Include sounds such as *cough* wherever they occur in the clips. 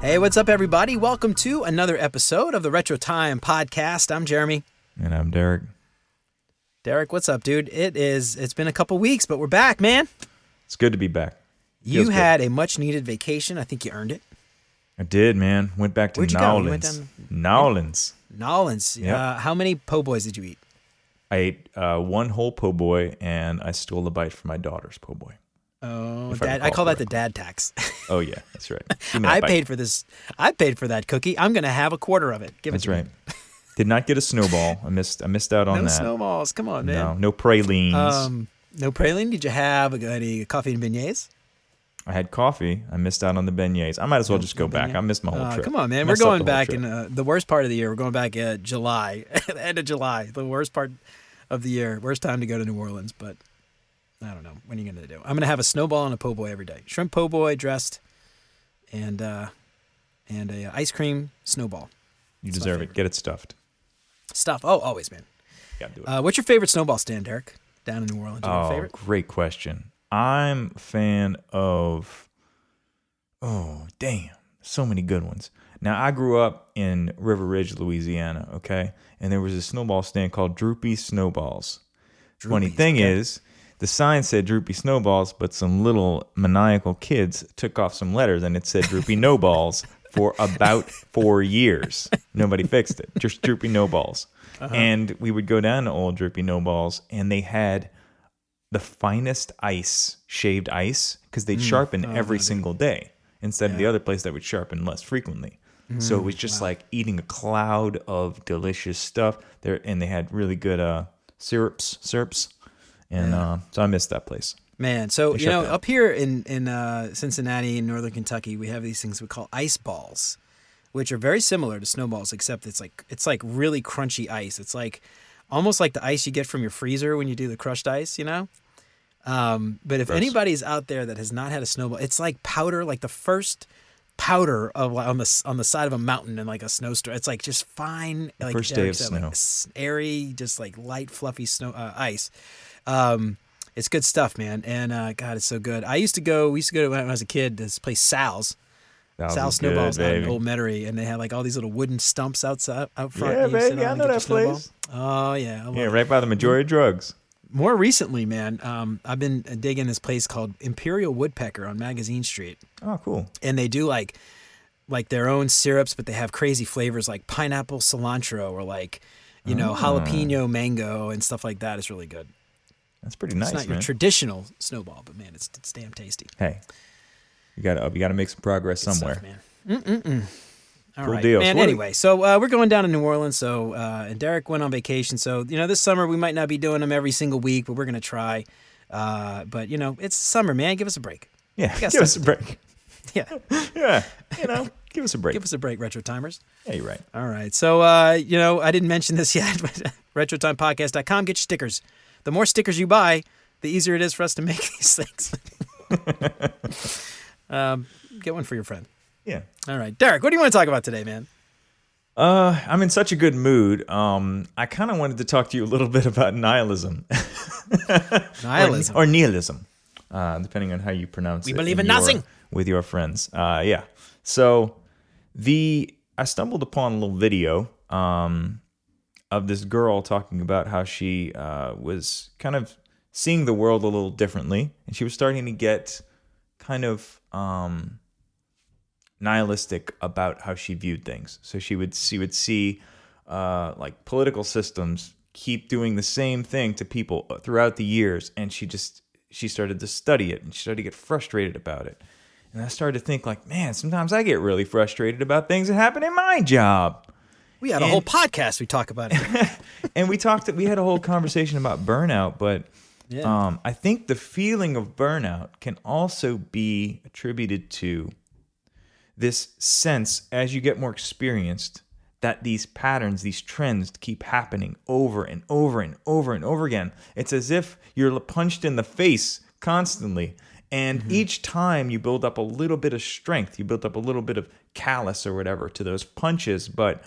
Hey, what's up, everybody? Welcome to another episode of the Retro Time Podcast. I'm Jeremy. And I'm Derek. Derek, what's up, dude? It is. It's been a couple weeks, but we're back, man. It's good to be back. You Feels good. had a much-needed vacation. I think you earned it. I did, man. Went back to Where'd you? You went N'awlins. down- Yep. Uh, how many po' boys did you eat? I ate uh, one whole po' boy, and I stole a bite from my daughter's po' boy. Oh, If I dad, I, recall call that the dad tax. Oh yeah, that's right. *laughs* Give me that I bite. paid for this. I paid for that cookie. I'm gonna have a quarter of it. Give That's it to right. me. Did not get a snowball. I missed. I missed out on No that. snowballs. Come on, man. No, no pralines. Um, no praline. Did you have any coffee and beignets? I had coffee. I missed out on the beignets. I might as well just go back. I missed my whole Uh, trip. come on, man. We're going back in uh, the worst part of the year. We're going back at July, *laughs* end of July, the worst part of the year. Worst time to go to New Orleans, but I don't know. What are you going to do? I'm going to have a snowball and a po' boy every day. Shrimp po' boy dressed, and uh, and a uh, ice cream snowball You deserve it. Get it stuffed. stuff. Oh, always, man. Gotta do it. Uh, what's your favorite snowball stand, Derek? Down in New Orleans, Oh, great question. I'm a fan of. Oh, damn. So many good ones. Now, I grew up in River Ridge, Louisiana, okay? And there was a snowball stand called Droopy Snowballs. Funny thing okay. is, the sign said Droopy Snowballs, but some little maniacal kids took off some letters and it said Droopy *laughs* No Balls for about four years. Nobody fixed it. Just Droopy No Balls. Uh-huh. And we would go down to Old Droopy No Balls and they had the finest ice, shaved ice, because they'd sharpen every single day instead of the Mm. Oh, Yeah. other place that would sharpen less frequently. so it was just like eating a cloud of delicious stuff. There and they had really good uh syrups, syrups. And uh, so I missed that place. Man, so They you know, up here in in uh, Cincinnati in northern Kentucky, we have these things we call ice balls, which are very similar to snowballs, except it's like it's like really crunchy ice. It's like almost like the ice you get from your freezer when you do the crushed ice, you know. Um, but if Gross. anybody's out there that has not had a snowball, it's like powder, like the first powder of like, on the on the side of a mountain in like a snowstorm. It's like just fine, like first day of said, snow. like airy, just like light, fluffy snow uh, ice. Um, it's good stuff, man. And uh, God, it's so good. I used to go. We used to go to when I was a kid. This place Sal's, Sal's good, Snowballs out in. Old Metairie, and they had like all these little wooden stumps outside out front. Yeah, baby, I know that snowball. place. Oh yeah, Yeah, it. right by the majority of drugs. More recently, man, um, I've been digging this place called Imperial Woodpecker on Magazine Street, Oh, cool. and they do like like their own syrups, but they have crazy flavors like pineapple cilantro or like you know Ah. jalapeno mango and stuff like that. It's really good. That's pretty nice, it's not man. your traditional snowball, but man, it's it's damn tasty. hey, you gotta you gotta make some progress Good somewhere. stuff, man. Mm-mm-mm. All Cool right, deal. Man. anyway, so uh, we're going down to New Orleans. So uh, and Derek went on vacation. So you know, this summer we might not be doing them every single week, but we're gonna try. Uh, but you know, it's summer, man. Give us a break. Yeah, give us a break. *laughs* Yeah, *laughs* Yeah, you know, give us a break. give us a break, retro timers. yeah, you're right. All right. So, uh, you know, I didn't mention this *laughs* yet, but retrotimepodcast.com, get your stickers. The more stickers you buy, the easier it is for us to *laughs* make these things. *laughs* um, get one for your friend. Yeah. All right. Derek, what do you want to talk about today, man? Uh, I'm in such a good mood. Um, I kind of wanted to talk to you a little *laughs* bit about nihilism, Nihilism. or, or nihilism, uh, depending on how you pronounce We it. We believe in your- nothing. with your friends. Uh, yeah. So the I stumbled upon a little video um, of this girl talking about how she uh, was kind of seeing the world a little differently, and she was starting to get kind of um, nihilistic about how she viewed things. So she would she would see uh, like political systems keep doing the same thing to people throughout the years, and she just she started to study it and she started to get frustrated about it. And I started to think like, man, sometimes I get really frustrated about things that happen in my job. We had a And- whole podcast we talk about it. *laughs* And we talked we had a whole conversation about burnout, but Yeah. um, I think the feeling of burnout can also be attributed to this sense as you get more experienced that these patterns, these trends keep happening over and over and over and over again. It's as if you're punched in the face constantly. And each time you build up a little bit of strength, you build up a little bit of callus or whatever to those punches. But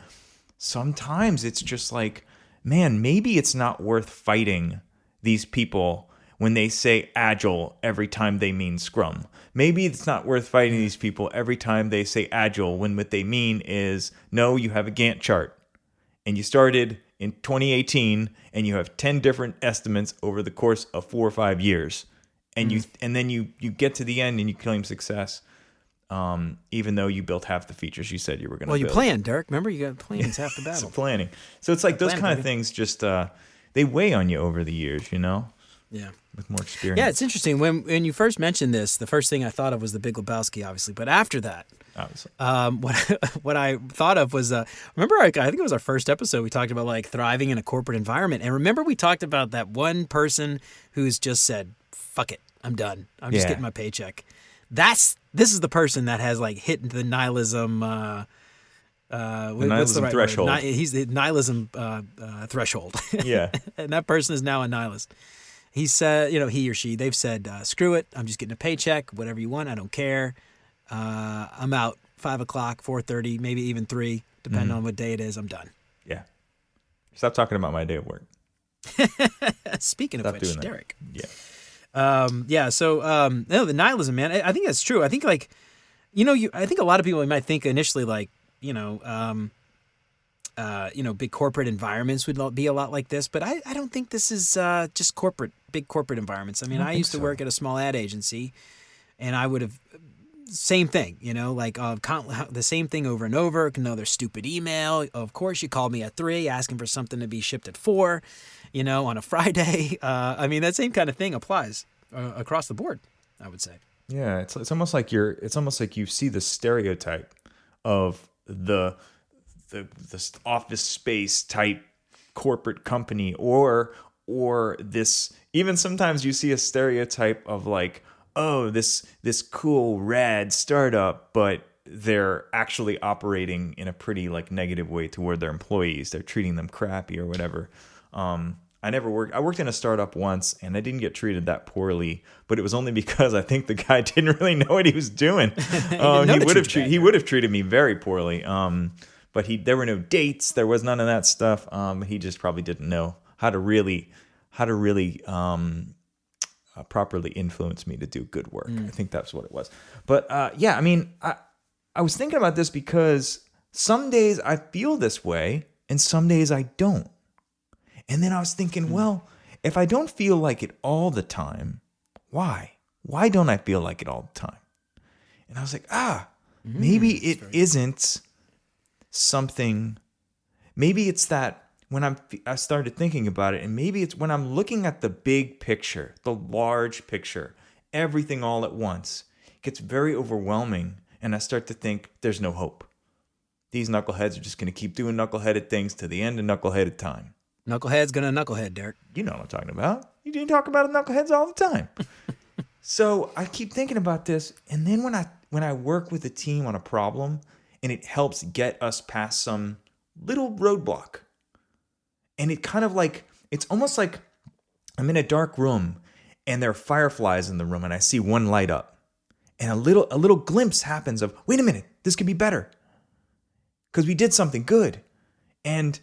sometimes it's just like, man, maybe it's not worth fighting these people when they say agile every time they mean scrum. Maybe it's not worth fighting these people every time they say agile when what they mean is no, you have a Gantt chart. And you started in 2018 and you have 10 different estimates over the course of 4 or 5 years. And you mm. and then you you get to the end and you claim success um, even though you built half the features you said you were going to Well, you build. planned, Dirk. Remember, you got plans *laughs* half the It's battle. planning. So it's like those kind of things just uh, they weigh on you over the years, you know, Yeah. with more experience. Yeah, it's interesting. When when you first mentioned this, the first thing I thought of was the Big Lebowski, obviously. But after that, obviously. um, *laughs* what what I thought of was uh, remember like, I think it was our first episode we talked about like thriving in a corporate environment, and remember we talked about that one person who's just said, "Fuck it, I'm done. I'm just Yeah. getting my paycheck." That's this is the person that has like hit the nihilism. Uh, uh, what's nihilism word? threshold. Ni- he's the nihilism uh, uh, threshold. *laughs* yeah. and that person is now a nihilist. He said, you know, he or she, they've said, uh, screw it. I'm just getting a paycheck, whatever you want. I don't care. Uh, I'm out five o'clock, four thirty, maybe even three, depending Mm-hmm. on what day it is. I'm done. Yeah. Stop talking about my day of work. *laughs* Speaking of which, doing that. Derek. Yeah. Um, yeah. So, um, no, the nihilism, man. I, I think that's true. I think like, you know, you. I think a lot of people might think initially like, you know, um, uh, you know, big corporate environments would be a lot like this, but I, I don't think this is uh, just corporate, big corporate environments. I mean, I, think used to work at a small ad agency, and I would have same thing, you know, like uh, con- the same thing over and over. Another stupid email. Of course, you called me at three asking for something to be shipped at four, you know, on a *laughs* Friday. Uh, I mean, that same kind of thing applies uh, across the board. I would say. Yeah, it's it's almost like you're it's almost like you see the stereotype of the the office space type corporate company or or this even sometimes you see a stereotype of like oh this this cool rad startup but they're actually operating in a pretty like negative way toward their employees they're treating them crappy or whatever um I never worked. I worked in a startup once, and I didn't get treated that poorly. But it was only *laughs* because I think the guy *laughs* didn't really know what he was doing. Um, *laughs* he would have tre- he would have treated me very poorly. Um, but he there were no dates. There was none of that stuff. Um, he just probably didn't know how to really how to really um, uh, properly influence me to do good work. I think that's what it was. But uh, yeah, I mean, I I was thinking about this because some days I feel this way, and some days I don't. And then I was thinking, well, if I don't feel like it all the time, why? Why don't I feel like it all the time? And I was like, ah, maybe it isn't something. Maybe it's that when I'm, I started thinking about it, and maybe it's when I'm looking at the big picture, the large picture, everything all at once, it gets very overwhelming, and I start to think there's no hope. These knuckleheads are just going to keep doing knuckleheaded things to the end of knuckleheaded time. Knucklehead's gonna knucklehead, Derek. You know what I'm talking about. You do talk about knuckleheads all the time. *laughs* so I keep thinking about this, and then when I when I work with a team on a problem, and it helps get us past some little roadblock, and it kind of like it's almost like I'm in a dark room, and there are fireflies in the room, and I see one light up, and a little a little glimpse happens of wait a minute, this could be better, because we did something good, and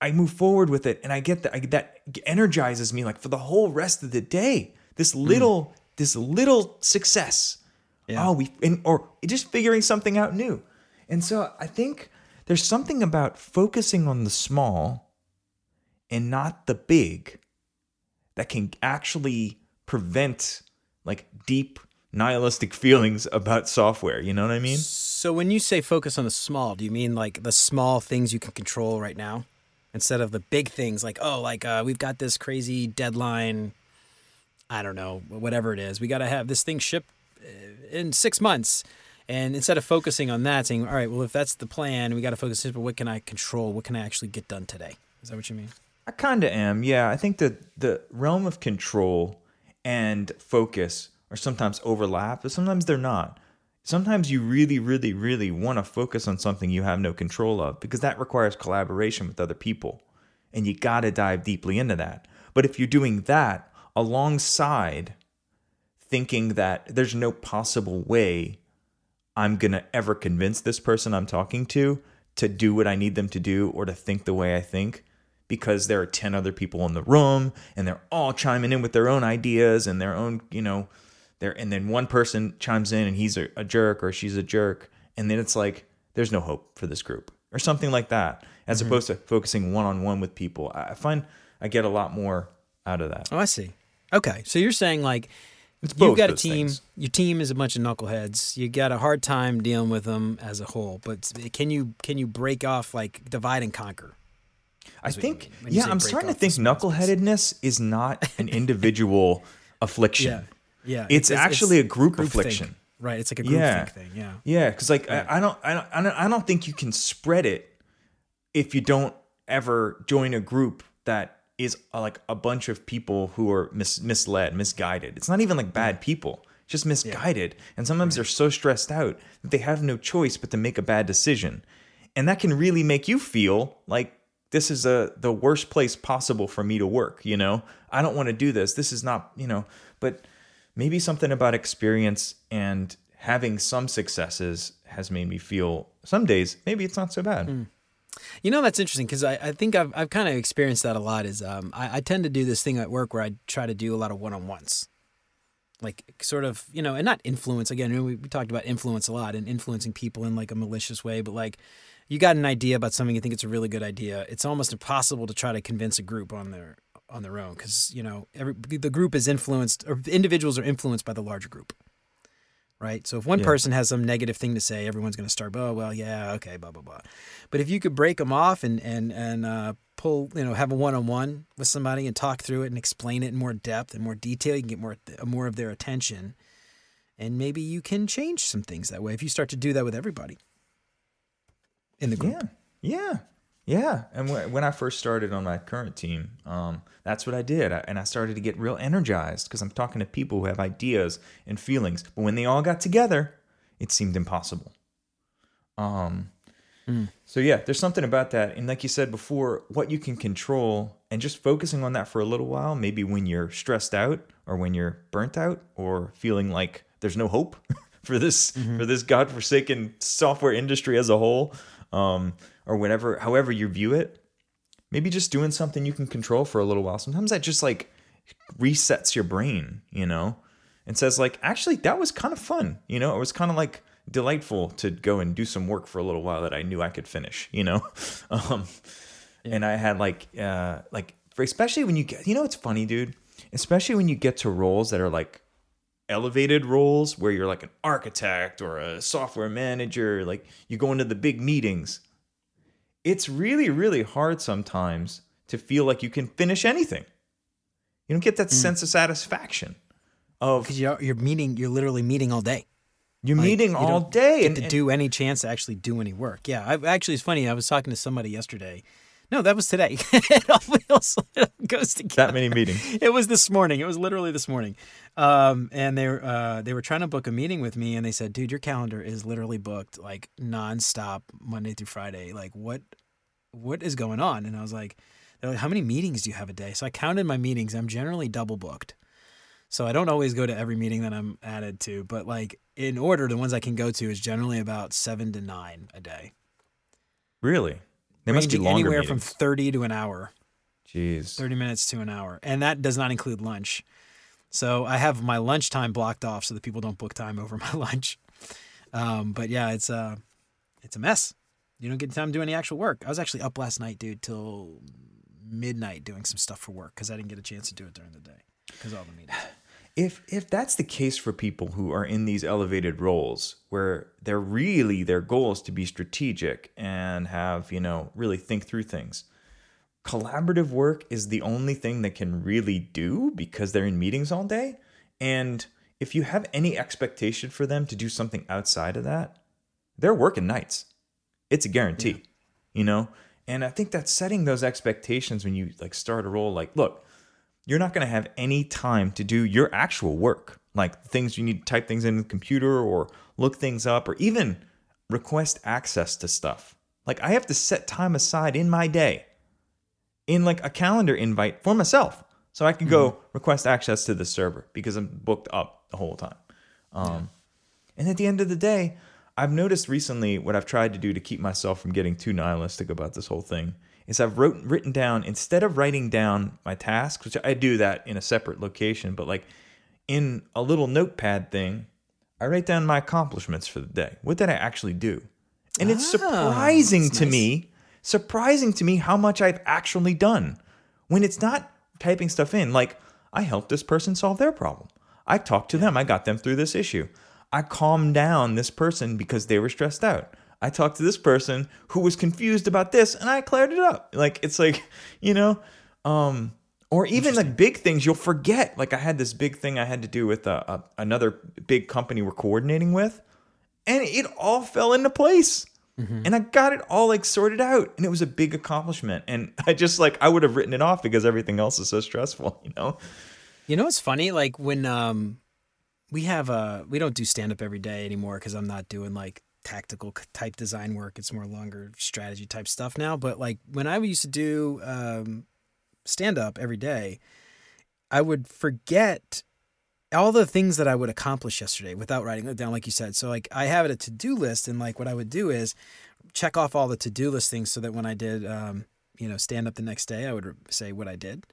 I move forward with it, and I get that I, that energizes me like for the whole rest of the day. This hmm. little this little success. Yeah. Oh, we and, or just figuring something out new. And so I think there's something about focusing on the small and not the big that can actually prevent like deep nihilistic feelings about software. You know what I mean? So when you say focus on the small, do you mean like the small things you can control right now, instead of the big things like oh, like uh, we've got this crazy deadline. I don't know, whatever it is, we got to have this thing shipped uh, in six months. And instead of focusing on that, saying, all right, well, if that's the plan, we got to focus on what can I control? What can I actually get done today? Is that what you mean? I kind of am. Yeah, I think that the realm of control and focus are sometimes overlap, but sometimes they're not. Sometimes you really, really, really want to focus on something you have no control of because that requires collaboration with other people. And you got to dive deeply into that. But if you're doing that alongside thinking that there's no possible way I'm going to ever convince this person I'm talking to to do what I need them to do or to think the way I think, because there are 10 other people in the room and they're all chiming in with their own ideas and their own, you know, there and then one person chimes in and he's a, a jerk or she's a jerk and then it's like there's no hope for this group or something like that as Mm-hmm. opposed to focusing one-on-one with people. I find I get a lot more out of that. Oh, I see. Okay, so you're saying like It's you've got a team. things. Your team is a bunch of knuckleheads. You got a hard time dealing with them as a whole. But can you can you break off like divide and conquer? I think, mean. When you yeah, I'm starting to think knuckleheadedness is not an *laughs* individual affliction. Yeah, yeah. It's, actually a group, groupthink. affliction. Right. It's like a group Yeah. thing. Yeah. Yeah, because like I, I don't, I don't, I don't, I don't think you can spread it if you don't ever join a group that is uh, like a bunch of people who are mis- misled, misguided. It's not even like bad people, just misguided. And sometimes they're so stressed out that they have no choice but to make a bad decision, and that can really make you feel like this is a the worst place possible for me to work. You know, I don't want to do this. This is not, you know, but maybe something about experience and having some successes has made me feel some days maybe it's not so bad. You know that's interesting because I, I think I've I've kind of experienced that a lot. Is um I, I tend to do this thing at work where I try to do a lot of one on ones, like sort of you know, and not influence. Again, we, we talked about influence a lot and influencing people in like a malicious way, but like you got an idea about something you think it's a really good idea. It's almost impossible to try to convince a group on their on their own because you know every the group is influenced or individuals are influenced by the larger group. Right. So if one Yeah. person has some negative thing to say, everyone's going to start, oh, well, yeah, okay, blah, blah, blah. But if you could break them off and, and, and uh, pull, you know, have a one on one with somebody and talk through it and explain it in more depth and more detail, you can get more, more of their attention. And maybe you can change some things that way if you start to do that with everybody in the group. Yeah. Yeah. Yeah. And wh- when I first started on my current team, um, that's what I did. I, and I started to get real energized because I'm talking to people who have ideas and feelings. But when they all got together, it seemed impossible. Um, So, yeah, there's something about that. And like you said before, what you can control and just focusing on that for a little while, maybe when you're stressed out or when you're burnt out or feeling like there's no hope *laughs* for this for this godforsaken software industry as a whole um, or whatever however you view it maybe just doing something you can control for a little while. Sometimes that just like resets your brain you know and says like actually that was kind of fun you know? It was kind of like delightful to go and do some work for a little while that i knew i could finish you know? *laughs* Um, and i had like uh like for especially when you get you know it's funny dude? Especially when you get to roles that are like elevated roles where you're like an architect or a software manager like you go into the big meetings it's really really hard sometimes to feel like you can finish anything you don't get that hmm. sense of satisfaction of Because you're, you're meeting, you're literally meeting all day. you're Like, meeting you all don't day get and, to and- do any chance to actually do any work. Yeah, I, actually, it's funny. I was talking to somebody yesterday. No, that was today. *laughs* it all feels- *laughs* it all goes together. that many meetings It was this morning. It was literally this morning. Um, and they were uh, they were trying to book a meeting with me, and they said, "Dude, your calendar is literally booked like nonstop Monday through Friday. Like, what what is going on?" And I was like, "They're like, how many meetings do you have a day?" So I counted my meetings. I'm generally double booked. So I don't always go to every meeting that I'm added to, but like in order, the ones I can go to is generally about seven to nine a day. really they must be longer anywhere from 30 to an hour. jeez 30 minutes to an hour. And that does not include lunch. So I have my lunchtime blocked off so that people don't book time over *laughs* my lunch. Um, but yeah, it's uh it's a mess. You don't get time to do any actual work. I was actually up last night, dude, till midnight doing some stuff for work because I didn't get a chance to do it during the day because all the meetings. *sighs* if if that's the case for people who are in these elevated roles where they're really their goal is to be strategic and have you know really think through things. Collaborative work is the only thing that can really do because they're in meetings all day. And if you have any expectation for them to do something outside of that they're working nights. It's a guarantee you know? And i think that's setting those expectations when you like start a role like look you're not going to have any time to do your actual work like things you need to type things in the computer or look things up or even request access to stuff. Like i have to set time aside in my day in like a calendar invite for myself so i can go request access to the server because i'm booked up the whole time. Um, and at the end of the day i've noticed recently what i've tried to do to keep myself from getting too nihilistic about this whole thing is I've wrote, written down instead of writing down my tasks, which I do that in a separate location, but like in a little notepad thing, I write down my accomplishments for the day. What did I actually do? And it's Ah, surprising to nice. me, surprising to me how much I've actually done when it's not typing stuff in. Like, I helped this person solve their problem. I talked to them. I got them through this issue. I calmed down this person because they were stressed out. I talked to this person who was confused about this and I cleared it up. Like, it's like, you know, um, or even like big things you'll forget. Like, I had this big thing I had to do with a, a, another big company we're coordinating with, and it all fell into place and i got it all like sorted out and it was a big accomplishment and *laughs* i just like i would have written it off because everything else is so stressful *laughs* you know You know what's funny? Like when um we have uh we don't do stand up every day anymore because I'm not doing like tactical type design work. It's more longer strategy type stuff now. But like when I used to do um stand up every day, I would forget all the things that I would accomplish yesterday without writing it down, like you said. So like I have it a to do list, and like what I would do is check off all the to do list things so that when I did um you know stand up the next day, I would say what I did.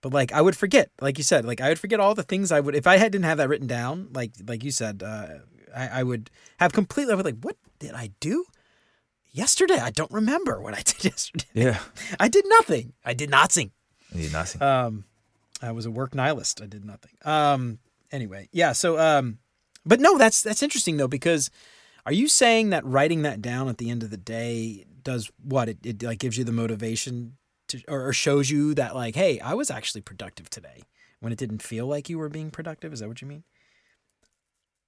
But like I would forget, like you said, like I would forget all the things I would if I had didn't have that written down, like like you said, uh, I, I would have completely. I would like, what did I do yesterday? I don't remember what I *laughs* did yesterday. yeah I did nothing. I did nothing. nothing Um, I was a work nihilist. I did nothing. Um, anyway, yeah. So, um, but no, that's that's interesting though because are you saying that writing that down at the end of the day does what it, it like gives you the motivation to or, or shows you that like, hey, I was actually productive today when it didn't feel like you were being productive? Is that what you mean?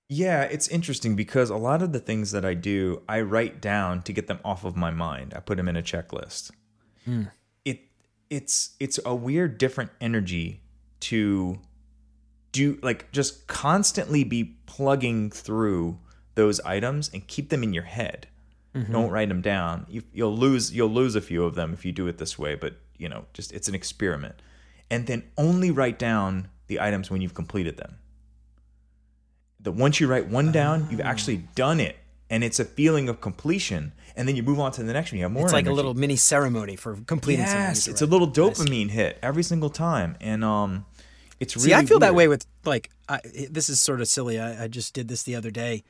yeah it's interesting because a lot of the things that i do i write down to get them off of my mind i put them in a checklist it it's it's a weird different energy to do like just constantly be plugging through those items and keep them in your head. Mm-hmm. Don't write them down. You, you'll lose you'll lose a few of them if you do it this way but you know just it's an experiment. And then only write down the items when you've completed them. The once you write one down you've actually ah. done it and it's a feeling of completion and then you move on to the next one you have more It's like a little mini ceremony for completing yes you it's a little dopamine hit every single time and um it's really See, I feel that way with like I, this is sort of silly. I, I just did this the other day.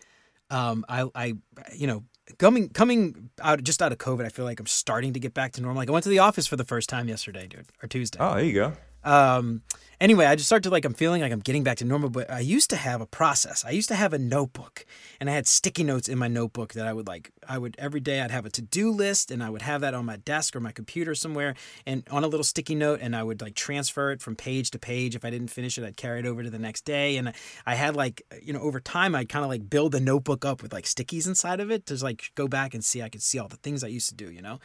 Um, I, I, you know, coming coming out just out of COVID, I feel like I'm starting to get back to normal. Like I went to the office for the first time yesterday, dude, or Tuesday. oh there you go Um, anyway, I just started to like I'm feeling like I'm getting back to normal. But I used to have a process. I used to have a notebook, and I had sticky notes in my notebook that I would like. I would every day I'd have a to do list, and I would have that on my desk or my computer somewhere, and on a little sticky note, and I would like transfer it from page to page. If I didn't finish it, I'd carry it over to the next day, and I had like you know over time I'd kind of like build the notebook up with like stickies inside of it to like go back and see. I could see all the things I used to do, you know.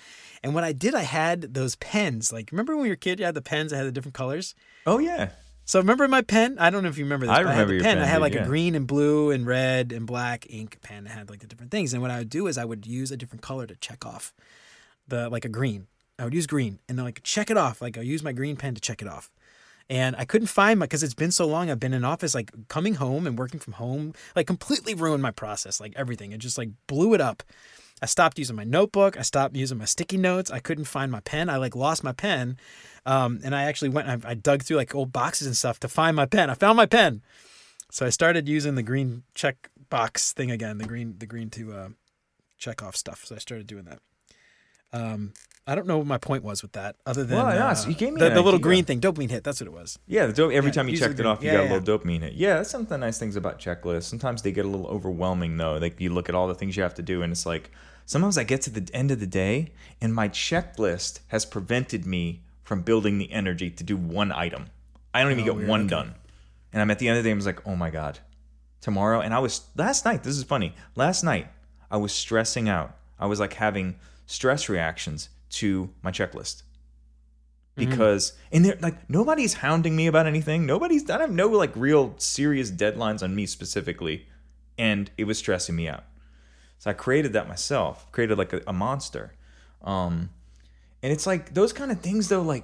And what I did, I had those pens. Like remember when you were a kid, you had the pens that had the different colors. oh yeah So remember my pen? I don't know if you remember this. I remember I your pen. pen, I had like yeah. a green and blue and red and black ink pen. It had like the different things. And what I would do is I would use a different color to check off the like a green. I would use green and then like check it off. Like I use my green pen to check it off. And I couldn't find my because it's been so long. I've been in office, like coming home and working from home, like completely ruined my process, like everything. It just like blew it up. I stopped using my notebook. I stopped using my sticky notes. I couldn't find my pen. I like lost my pen. Um, and I actually went, I, I dug through like old boxes and stuff to find my pen. I found my pen. So I started using the green check box thing again, the green, the green to uh, check off stuff. So I started doing that. Um, I don't know what my point was with that, other than Well, uh, yeah, so you gave me the, the little green thing, dopamine hit. That's what it was. Yeah, the dope, every Yeah, time you checked it off, you yeah, got yeah. a little dopamine hit. Yeah, that's some of the nice things about checklists. Sometimes they get a little overwhelming though. Like you look at all the things you have to do, and it's like sometimes I get to the end of the day, and my checklist has prevented me from building the energy to do one item. I don't even Oh, get one okay. done, and I'm at the end of the day. I was like, oh my god, tomorrow. And I was last night. This is funny. Last night I was stressing out. I was like having stress reactions to my checklist because and they're like nobody's hounding me about anything nobody's i have no like real serious deadlines on me specifically and it was stressing me out so i created that myself created like a, a monster um and it's like those kind of things though like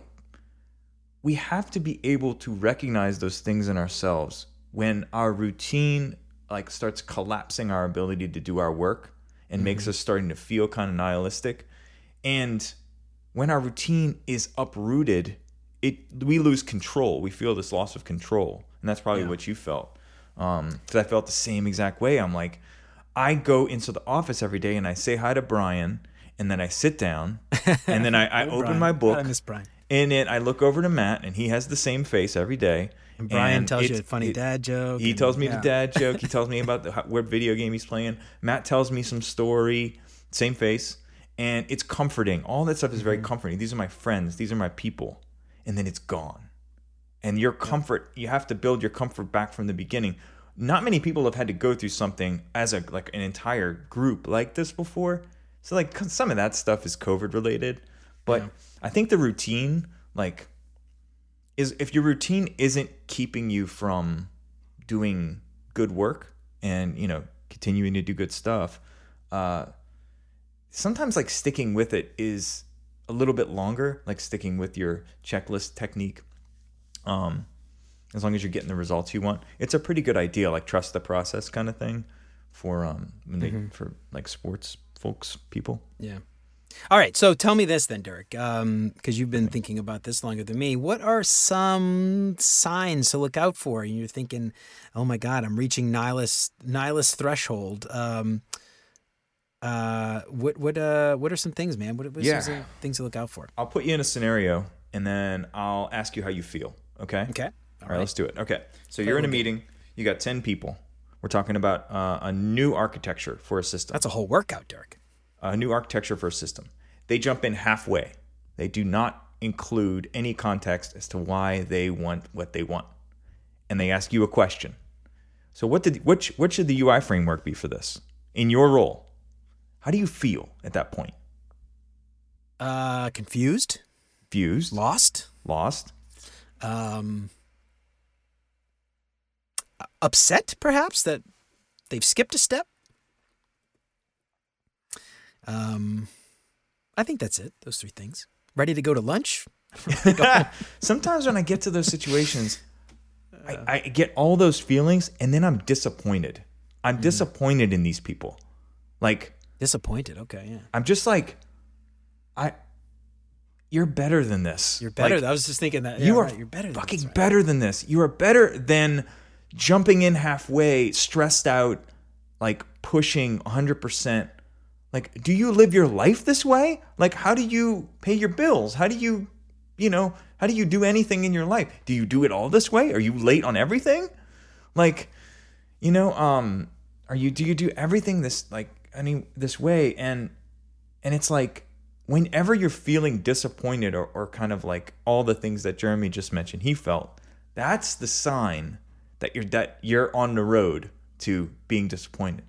we have to be able to recognize those things in ourselves when our routine like starts collapsing our ability to do our work and makes mm-hmm. us starting to feel kind of nihilistic and when our routine is uprooted, it we lose control. We feel this loss of control, and that's probably Yeah. what you felt. Um, because I felt the same exact way. I'm like, I go into the office every day and I say hi to Brian, and then I sit down, *laughs* and then I, I open Brian. my uh, book, God, I miss Brian. and then I look over to Matt, and he has the same face every day. And Brian and tells you a funny it- dad joke. he and- tells me yeah. the dad joke. He *laughs* tells me about the, what video game he's playing. Matt tells me some story. Same face, and it's comforting. All that stuff is very mm-hmm. comforting. These are my friends. These are my people, and then it's gone. And your comfort, you have to build your comfort back from the beginning. Not many people have had to go through something as a like an entire group like this before. So like some of that stuff is COVID related, but I think the routine like is if your routine isn't keeping you from doing good work and you know continuing to do good stuff uh sometimes like sticking with it is a little bit longer like sticking with your checklist technique um as long as you're getting the results you want. It's a pretty good idea like trust the process kind of thing for um when they for like sports folks people Yeah. All right. So tell me this then, Derek, because you've been thinking about this longer than me. What are some signs to look out for? And you're thinking, oh my God, I'm reaching nihilist nihilist threshold. Um, uh, what what uh what are some things, man? What, what are some Yeah. things to look out for? i'll put you in a scenario and then i'll ask you how you feel okay Okay. All right, let's do it. Okay. So you're in a meeting. You got 10 people. We're talking about uh, a new architecture for a system. That's a whole workout, Derek. a new architecture for a system. They jump in halfway. They do not include any context as to why they want what they want. And they ask you a question. So what did which what should the UI framework be for this? In your role, how do you feel at that point? Uh, confused, Fused, lost, lost, um, upset, perhaps that they've skipped a step. Um, I think that's it. Those three things. Ready to go to lunch? *laughs* Sometimes when I get to those situations, I, I get all those feelings and then I'm disappointed. I'm disappointed in these people. Like, Disappointed. Okay, yeah. I'm just like, I, you're better than this. You're better. Like, I was just thinking that. you are right, You're better. Than fucking this, right. better than this. You are better than jumping in halfway, stressed out, like pushing 100%. Like, do you live your life this way? Like, how do you pay your bills? How do you, you know, how do you do anything in your life? Do you do it all this way? Are you late on everything? Like, you know, um, are you do you do everything this like any this way? And and it's like whenever you're feeling disappointed or, or kind of like all the things that Jeremy just mentioned, he felt, that's the sign that you're that you're on the road to being disappointed,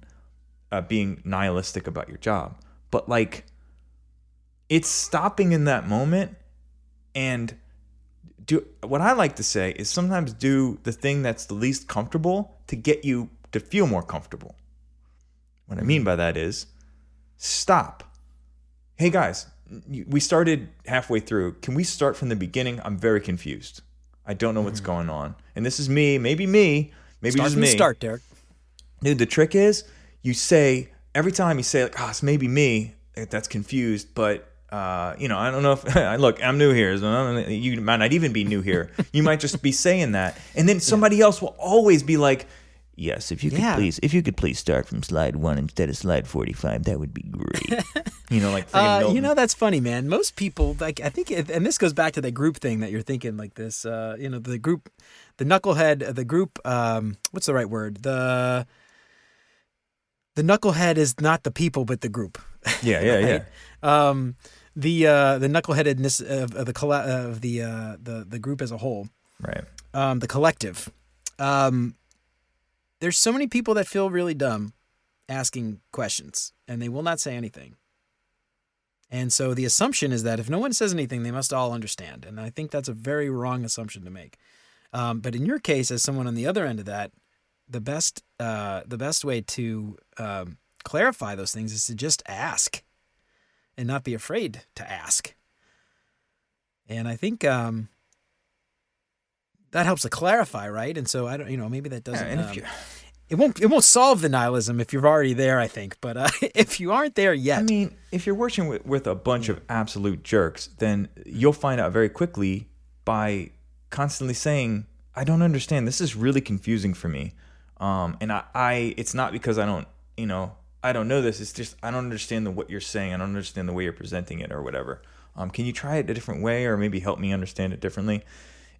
uh, being nihilistic about your job. But like, it's stopping in that moment and do what I like to say is sometimes do the thing that's the least comfortable to get you to feel more comfortable. What I mean by that is stop. Hey guys, we started halfway through. Can we start from the beginning? I'm very confused. I don't know what's going on. And this is me, maybe me, maybe Start just me. the start, Derek. Dude, the trick is you say every time you say like, "Oh, it's maybe me that's confused," but uh, you know, I don't know if *laughs* look, I'm new here. so I don't know, You might not even be new here. You might just be saying that, and then *laughs* somebody else will always be like, Yes, if you could Yeah. please, if you could please start from slide one instead of slide forty-five, that would be great. *laughs* you know, like Uh, you know that's funny, man. Most people, like I think, and this goes back to the group thing that you're thinking like this. Uh, you know, the group, the knucklehead, the group. Um, what's the right word? The the knucklehead is not the people, but the group. yeah, *laughs* yeah, yeah. Um, the uh, the knuckleheadedness of, of the of the uh, the the group as a whole. Right. um, the collective. Um, there's so many people that feel really dumb asking questions and they will not say anything. And so the assumption is that if no one says anything, they must all understand. And I think that's a very wrong assumption to make. Um, but in your case, as someone on the other end of that, the best uh, the best way to um, clarify those things is to just ask and not be afraid to ask. And I think um, that helps to clarify, right? And so I don't, you know, maybe that doesn't. and um, you, it won't it won't solve the nihilism if you're already there. I think, but uh, *laughs* if you aren't there yet, I mean, if you're working with, with a bunch of absolute jerks, then you'll find out very quickly by constantly saying, "I don't understand. This is really confusing for me." Um, and I, I, it's not because I don't, you know, I don't know this. It's just I don't understand the, what you're saying. I don't understand the way you're presenting it or whatever. Um, can you try it a different way or maybe help me understand it differently?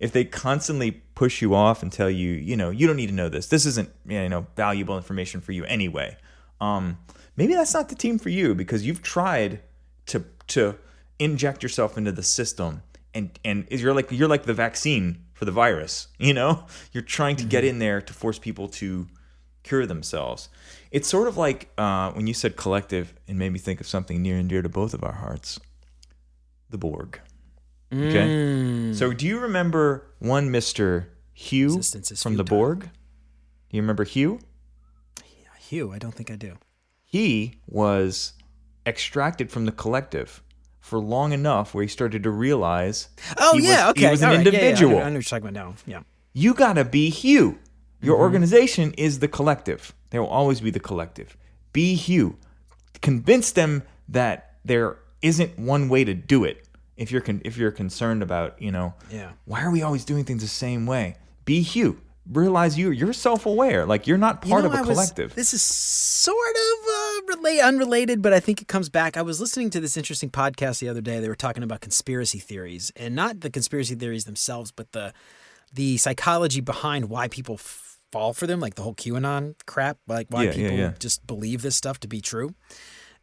If they constantly push you off and tell you, you know, you don't need to know this. This isn't, you know, valuable information for you anyway. Um, maybe that's not the team for you because you've tried to to inject yourself into the system and and you're like you're like the vaccine for the virus *laughs* you know you're trying to get in there to force people to cure themselves it's sort of like uh, when you said collective it made me think of something near and dear to both of our hearts the borg okay so mm. do you remember one mr hugh from the borg do you remember hugh Hugh, I don't think I do. he was extracted from the collective for long enough where he started to realize Oh he yeah, was, okay. he was an right, yeah, yeah, I know- individual. What you're talking about now. Yeah. You gotta be Hugh. Your mm-hmm. organization is the collective. There will always be the collective. Be Hugh. Convince them that there isn't one way to do it. If you're con- if you're concerned about you know Yeah. why are we always doing things the same way? Be Hugh. Realize you you're self aware. Like you're not You part know, of a was- collective. this is sort of uh, relate unrelated, but I think it comes back. I was listening to this interesting podcast the other day. They were talking about conspiracy theories, and not the conspiracy theories themselves, but the the psychology behind why people f- fall for them, like the whole QAnon crap, like why Yeah, yeah, people yeah. just believe this stuff to be true.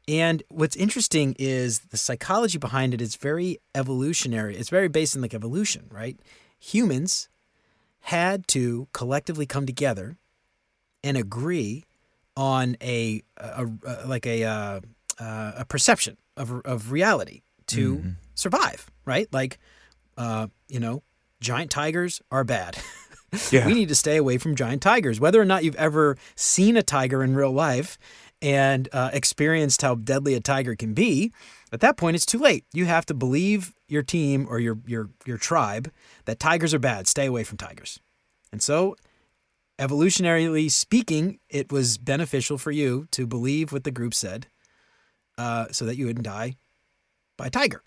And what's interesting is the psychology behind it is very evolutionary. It's very based in like evolution, right? Humans had to collectively come together and agree on a, a, a like a uh, uh, a perception of of reality to Mm-hmm. survive, right? Like, uh, you know, giant tigers are bad. *laughs* Yeah. we need to stay away from giant tigers. Whether or not you've ever seen a tiger in real life and uh, experienced how deadly a tiger can be, at that point it's too late. You have to believe your team or your your your tribe that tigers are bad. Stay away from tigers. And so, evolutionarily speaking, it was beneficial for you to believe what the group said, uh, so that you wouldn't die by tiger.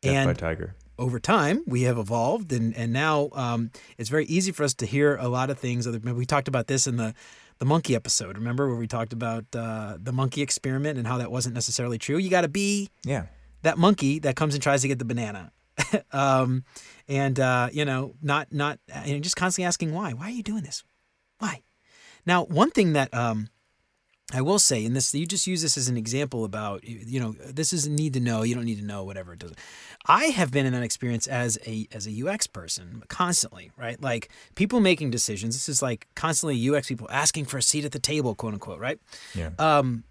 Death and by Tiger. over time we have evolved and and now um, it's very easy for us to hear a lot of things other we talked about this in the the monkey episode. Remember where we talked about uh, the monkey experiment and how that wasn't necessarily true? You got to be Yeah. that monkey that comes and tries to get the banana. *laughs* Um, and uh, you know not not and just constantly asking why. Why are you doing this? Why? Now one thing that um, I will say, in this you just use this as an example about you know this is a need to know. You don't need to know whatever it does. I have been in that experience as a as a UX person constantly, right? Like people making decisions. This is like constantly UX people asking for a seat at the table, quote unquote, right? Yeah. um,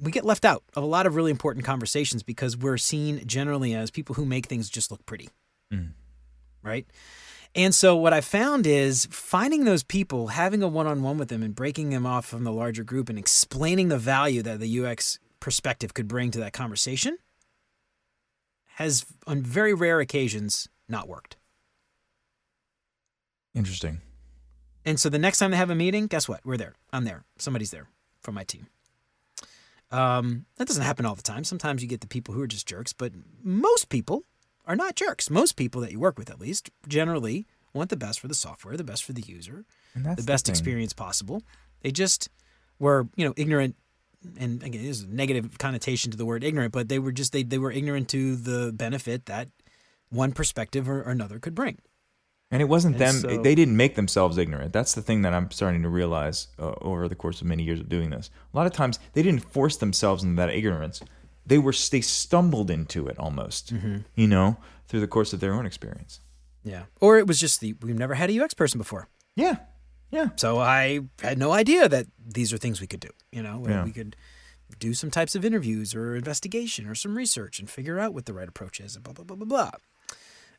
we get left out of a lot of really important conversations because we're seen generally as people who make things just look pretty. Right? And so what I found is finding those people, having a one-on-one with them and breaking them off from the larger group and explaining the value that the UX perspective could bring to that conversation has on very rare occasions not worked. Interesting. And so the next time they have a meeting, guess what? We're there. I'm there. Somebody's there from my team. Um, that doesn't happen all the time. Sometimes you get the people who are just jerks, but most people are not jerks. Most people that you work with, at least, generally want the best for the software, the best for the user, And that's the best thing. experience possible. They just were, you know, ignorant. And again, there's a negative connotation to the word ignorant, but they were just they, they were ignorant to the benefit that one perspective or, or another could bring. And it wasn't And them. so- they didn't make themselves ignorant. That's the thing that I'm starting to realize uh, over the course of many years of doing this. A lot of times they didn't force themselves into that ignorance. They were they stumbled into it almost. Mm-hmm. You know, through the course of their own experience. Yeah. Or it was just the we've never had a UX person before. Yeah. Yeah. So I had no idea that these are things we could do. You know, where Yeah. we could do some types of interviews or investigation or some research and figure out what the right approach is and blah blah blah blah blah.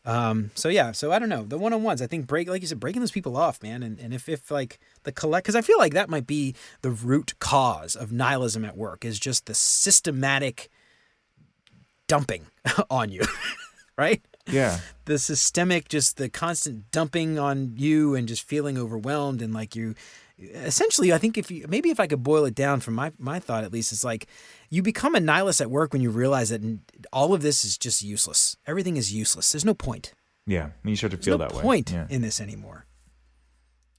Um, so yeah, so I don't know the one on ones. I think break, like you said, breaking those people off, man. And and if if like the collect, because I feel like that might be the root cause of nihilism at work is just the systematic dumping *laughs* on you, *laughs* right? Yeah. the systemic just the constant dumping on you and just feeling overwhelmed and like you essentially, I think if you maybe if I could boil it down from my my thought at least, it's like you become a nihilist at work when you realize that all of this is just useless. Everything is useless. There's no point. Yeah, you start to There's feel no that way. No point Yeah. in this anymore.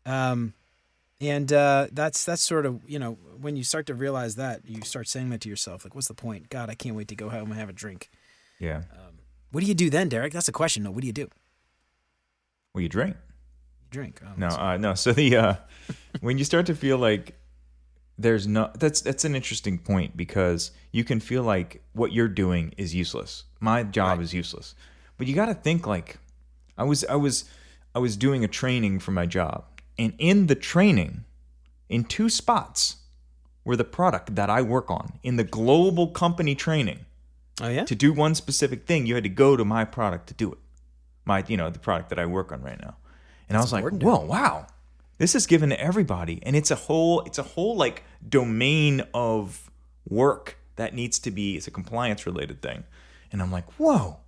Um, and uh, that's that's sort of you know when you start to realize that you start saying that to yourself like, what's the point? God, I can't wait to go home and have a drink. yeah. What do you do then, Derek? That's a question. No, what do you do? Well, you drink. You drink. Oh, No, uh, no. *laughs* So the uh, when you start to feel like there's no that's that's an interesting point because you can feel like what you're doing is useless. My job is useless, but you got to think like I was I was I was doing a training for my job, and in the training, in two spots, were the product that I work on in the global company training oh yeah. to do one specific thing, you had to go to my product to do it. My, you know, the product that I work on right now. And I was like, whoa, wow. This is given to everybody. And it's a whole, it's a whole like domain of work that needs to be, it's a compliance related thing. And I'm like, whoa,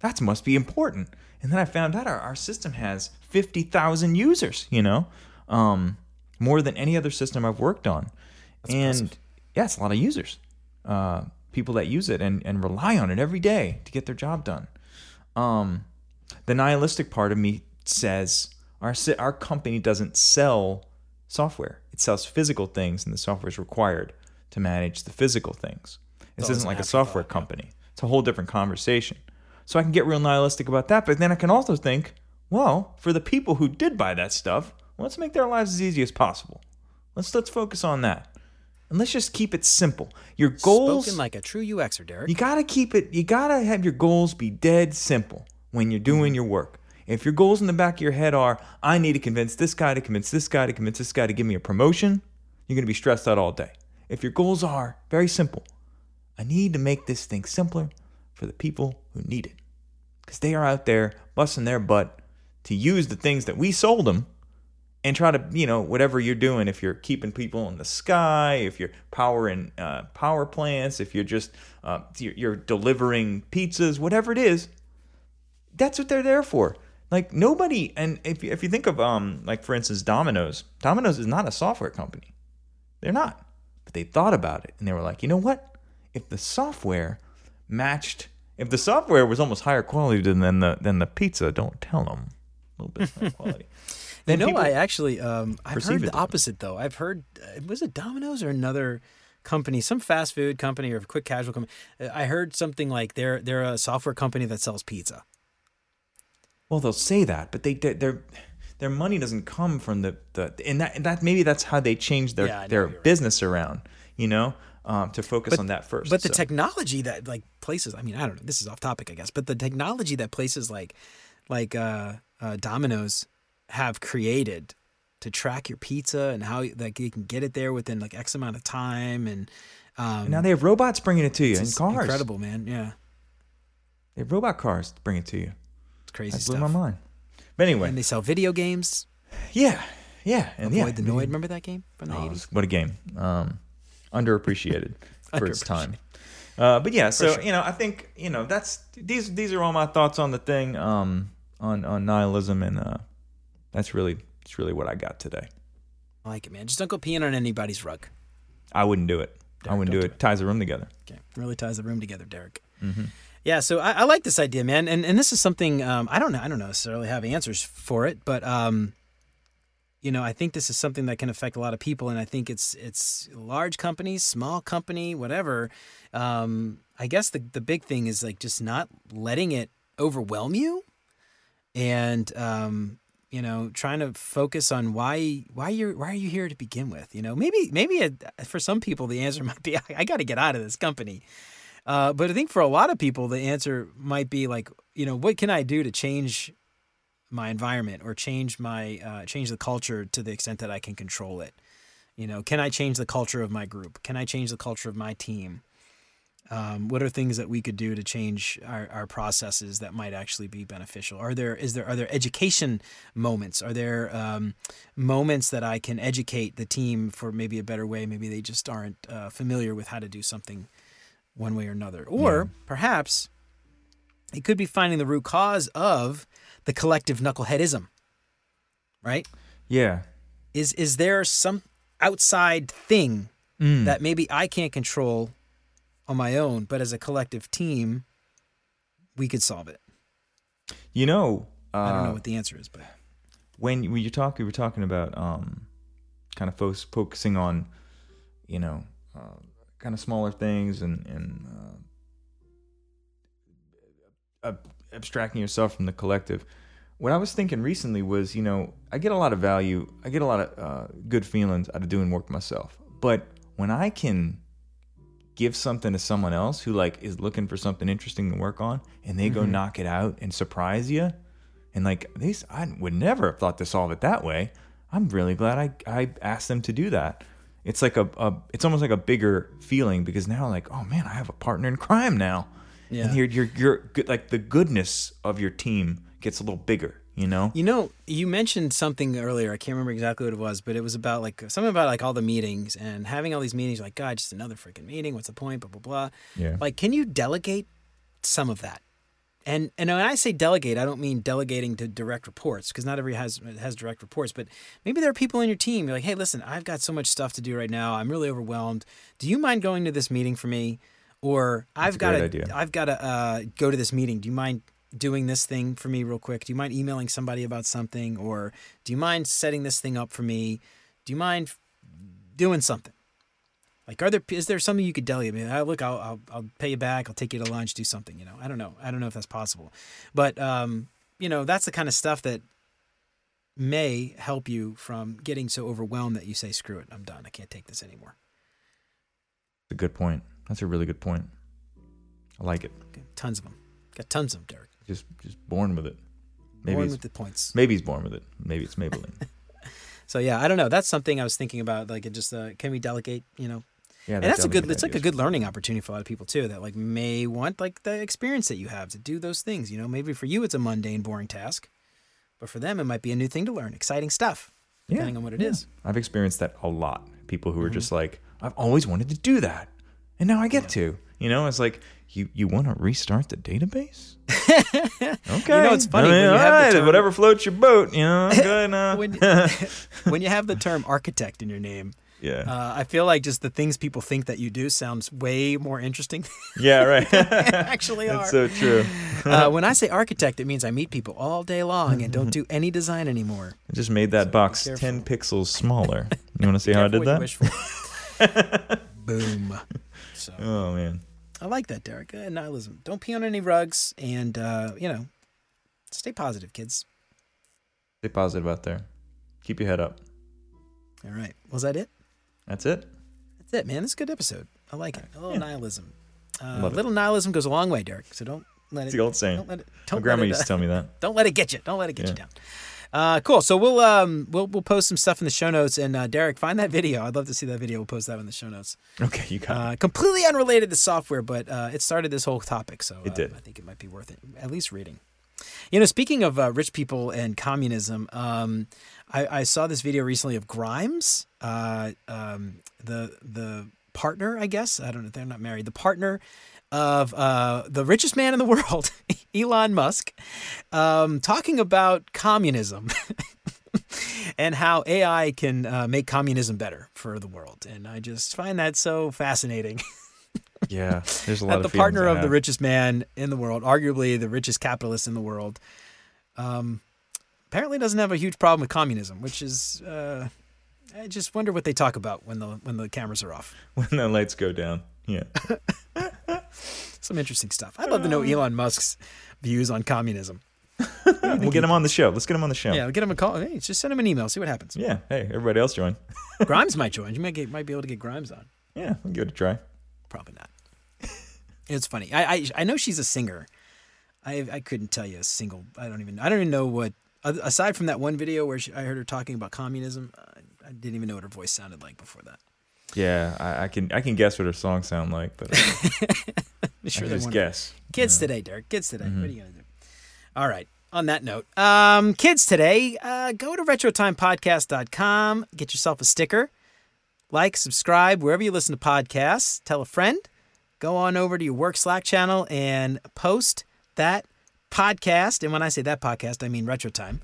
that must be important. And then I found out our, our system has 50,000 users, you know, um, more than any other system I've worked on. and yeah, it's a lot of users, uh, people that use it and, and rely on it every day to get their job done. Um, the nihilistic part of me says our, our company doesn't sell software, it sells physical things, and the software is required to manage the physical things. This isn't like a software yeah. company, it's a whole different conversation. So I can get real nihilistic about that, but then I can also think, well, for the people who did buy that stuff, let's make their lives as easy as possible. Let's let's focus on that. And let's just keep it simple. Your goals Spoken like a true UXer, Derek. you gotta keep it you gotta have your goals be dead simple when you're doing mm-hmm. your work. If your goals in the back of your head are, I need to convince this guy to convince this guy to convince this guy to give me a promotion, you're gonna be stressed out all day. If your goals are very simple, I need to make this thing simpler for the people who need it. Because they are out there busting their butt to use the things that we sold them and try to, you know, whatever you're doing, if you're keeping people in the sky, if you're powering uh, power plants, if you're just uh, you're delivering pizzas, whatever it is, that's what they're there for. Like nobody, and if you, if you think of um like for instance Domino's, Domino's is not a software company, they're not, but they thought about it and they were like, you know what? If the software matched, if the software was almost higher quality than the than the pizza, don't tell them a little bit higher quality. *laughs* You know, I actually um, I've heard the opposite though. I've heard uh, was it Domino's or another company, some fast food company or quick casual company. uh, I heard something like they're they're a software company that sells pizza. Well, they'll say that, but they their their money doesn't come from the the and that and that maybe that's how they change their Yeah, their you're right. business around, you know, um, to focus on that first. But the technology that like places, I mean, I don't know, this is off topic, I guess, but the technology that places like like uh, uh, Domino's have created to track your pizza and how like you can get it there within like X amount of time and um, now they have robots bringing it to you in it's cars. incredible, man. Yeah, They have robot cars to bring it to you. Crazy That blew stuff. my mind. But anyway, And they sell video games. yeah, yeah, and Avoid yeah, the Noid. Remember that game from the Oh, eighties? what a game. Um, underappreciated *laughs* for its time. Uh, but yeah, so sure. you know, I think you know that's these these are all my thoughts on the thing um, on on nihilism, and uh, that's really it's really what I got today. I like it, man. Just don't go peeing on anybody's rug. I wouldn't do it. I wouldn't do it. do it. Ties the room together. Okay, really ties the room together, Derek. Mm-hmm. Yeah, so I, I like this idea, man, and and this is something um, I don't know. I don't necessarily have answers for it, but um, you know, I think this is something that can affect a lot of people, and I think it's it's large companies, small company, whatever. Um, I guess the the big thing is like just not letting it overwhelm you, and um, you know, trying to focus on why why you're why are you here to begin with. You know, maybe maybe it, for some people the answer *laughs* might be I, I got to get out of this company. Uh, but I think for a lot of people, the answer might be like, you know, what can I do to change my environment or change my uh, change the culture to the extent that I can control it? You know, can I change the culture of my group? Can I change the culture of my team? Um, what are things that we could do to change our, our processes that might actually be beneficial? Are there is there are there education moments? Are there um, moments that I can educate the team for maybe a better way? Maybe they just aren't uh, familiar with how to do something one way or another. Or perhaps it could be finding the root cause of the collective knuckleheadism. Right? Yeah, is is there some outside thing Mm. that maybe I can't control on my own, but as a collective team, we could solve it. You know, uh, I don't know what the answer is, but when when you talk, we were talking about um, kind of fo- focusing on, you know, uh, kind of smaller things and and uh, ab- abstracting yourself from the collective. What I was thinking recently was, you know, I get a lot of value, I get a lot of uh, good feelings out of doing work myself. But when I can give something to someone else who like is looking for something interesting to work on, and they go knock it out and surprise you, and like these, I would never have thought to solve it that way. I'm really glad I I asked them to do that. It's like a, a it's almost like a bigger feeling because now like oh man I have a partner in crime now. Yeah. And you're you're you're good like the goodness of your team gets a little bigger. You know. You know, you mentioned something earlier. I can't remember exactly what it was, but it was about like something about like all the meetings and having all these meetings. Like, God, just another freaking meeting. What's the point? Blah blah blah. Yeah. Like, can you delegate some of that? And and when I say delegate, I don't mean delegating to direct reports because not everybody has has direct reports. But maybe there are people in your team. You're like, hey, listen, I've got so much stuff to do right now. I'm really overwhelmed. Do you mind going to this meeting for me? Or I've got to. I've got to uh, go to this meeting. Do you mind doing this thing for me real quick? Do you mind emailing somebody about something? Or do you mind setting this thing up for me? Do you mind doing something? Like, are there is there something you could delegate? I mean, uh, look, I'll, I'll I'll pay you back. I'll take you to lunch. Do something. You know, I don't know. I don't know if that's possible, but um, you know, that's the kind of stuff that may help you from getting so overwhelmed that you say, "Screw it, I'm done. I can't take this anymore." That's a good point. That's a really good point. I like it. Okay, tons of them. Got tons of them, Derek. Just just born with it. Maybe Born he's, with the points. maybe he's born with it. Maybe it's Maybelline. *laughs* So yeah, I don't know. That's something I was thinking about. Like, it just uh, can we delegate? You know, Yeah, and that's a good. It's like a good learning opportunity for a lot of people too. That like may want like the experience that you have to do those things. You know, maybe for you it's a mundane, boring task, but for them it might be a new thing to learn, exciting stuff, Yeah, depending on what it yeah. is. I've experienced that a lot. People who Mm-hmm. are just like, I've always wanted to do that, and now I get to. You know, it's like you you want to restart the database. *laughs* okay, You know, it's funny I mean, when you all have right, term- whatever floats your boat. You know, good enough. *laughs* when *laughs* when you have the term architect in your name, yeah, uh, I feel like just the things people think that you do sounds way more interesting *laughs* yeah, right. *laughs* actually are. That's so true. *laughs* uh, when I say architect, it means I meet people all day long and don't do any design anymore. I just made that box ten pixels smaller. You want to see how I did that? Boom. So Oh man, I like that, Derek. Uh, nihilism. Don't pee on any rugs, and uh, you know, stay positive, kids. stay positive out there. Keep your head up. All right. Was that it? That's it. That's it, man. This is a good episode. I like it. A little nihilism. Uh, it. little nihilism goes a long way, Derek. So don't let It's it. the old saying. Don't let it. My Don't grandma let it, used to tell me that. *laughs* Don't let it get you. Don't let it get you down. Uh, cool. So we'll um we'll we'll post some stuff in the show notes. And uh, Derek, find that video. I'd love to see that video. We'll post that in the show notes. Okay, you got it. Uh, completely unrelated to software, but uh, it started this whole topic. So It uh, did. I think it might be worth it, at least reading. You know, speaking of uh, rich people and communism, um, I, I saw this video recently of Grimes, uh, um, the the partner, I guess. I don't know. If they're not married. The partner of uh, the richest man in the *laughs* world, Elon Musk, um, talking about communism. *laughs* and how AI can uh, make communism better for the world. And I just find that so fascinating. *laughs* Yeah, there's a lot that of the partner of the richest man in the world, arguably the richest capitalist in the world, um, apparently doesn't have a huge problem with communism, which is. Uh, I just wonder what they talk about when the when the cameras are off. *laughs* when the lights go down. Yeah, *laughs* Some interesting stuff. I'd love to know uh, Elon Musk's views on communism. *laughs* we'll get him on the show. Let's get him on the show. Yeah, we'll get him a call. Hey, just send him an email. See what happens. Yeah. Hey, everybody else join. Grimes might join. You might get, might be able to get Grimes on. Yeah, we'll give it a try. Probably not. it's funny. I, I I know she's a singer. I I couldn't tell you a single. I don't even. I don't even know what. Aside from that one video where she, I heard her talking about communism, uh, I, didn't even know what her voice sounded like before that. Yeah, I, I can I can guess what her songs sound like, but uh, *laughs* I'm sure I just guess. kids today, Derek. Kids today. What are you gonna do? All right. On that note, um, kids today, uh, go to retrotimepodcast.com, get yourself a sticker, like, subscribe wherever you listen to podcasts, tell a friend, go on over to your work Slack channel and post that podcast. And when I say that podcast, I mean Retro Time.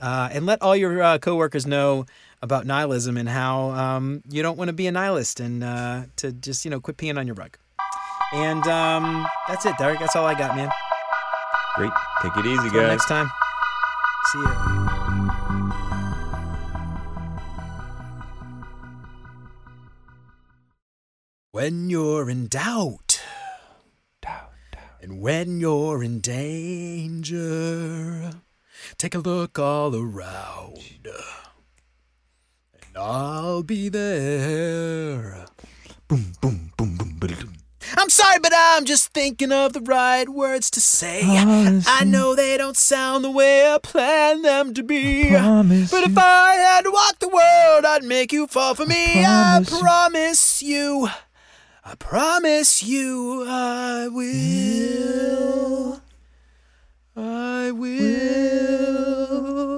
Uh, and let all your uh, coworkers know about nihilism and how um, you don't want to be a nihilist and uh, to just you know quit peeing on your rug. And um, that's it, Derek. That's all I got, man. Great. Take it easy, Until guys. next time. See you. When you're in doubt, and when you're in danger, take a look all around. I'll be there. Boom, boom, boom, boom, boom. I'm sorry, but I'm just thinking of the right words to say. I know they don't sound the way I planned them to be. but if. I had to walk the world, I'd make you fall for me. I promise you. promise you. I promise you I will. I will.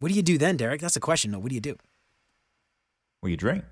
What do you do then, Derek? That's a question. No, what do you do? Well, you drink.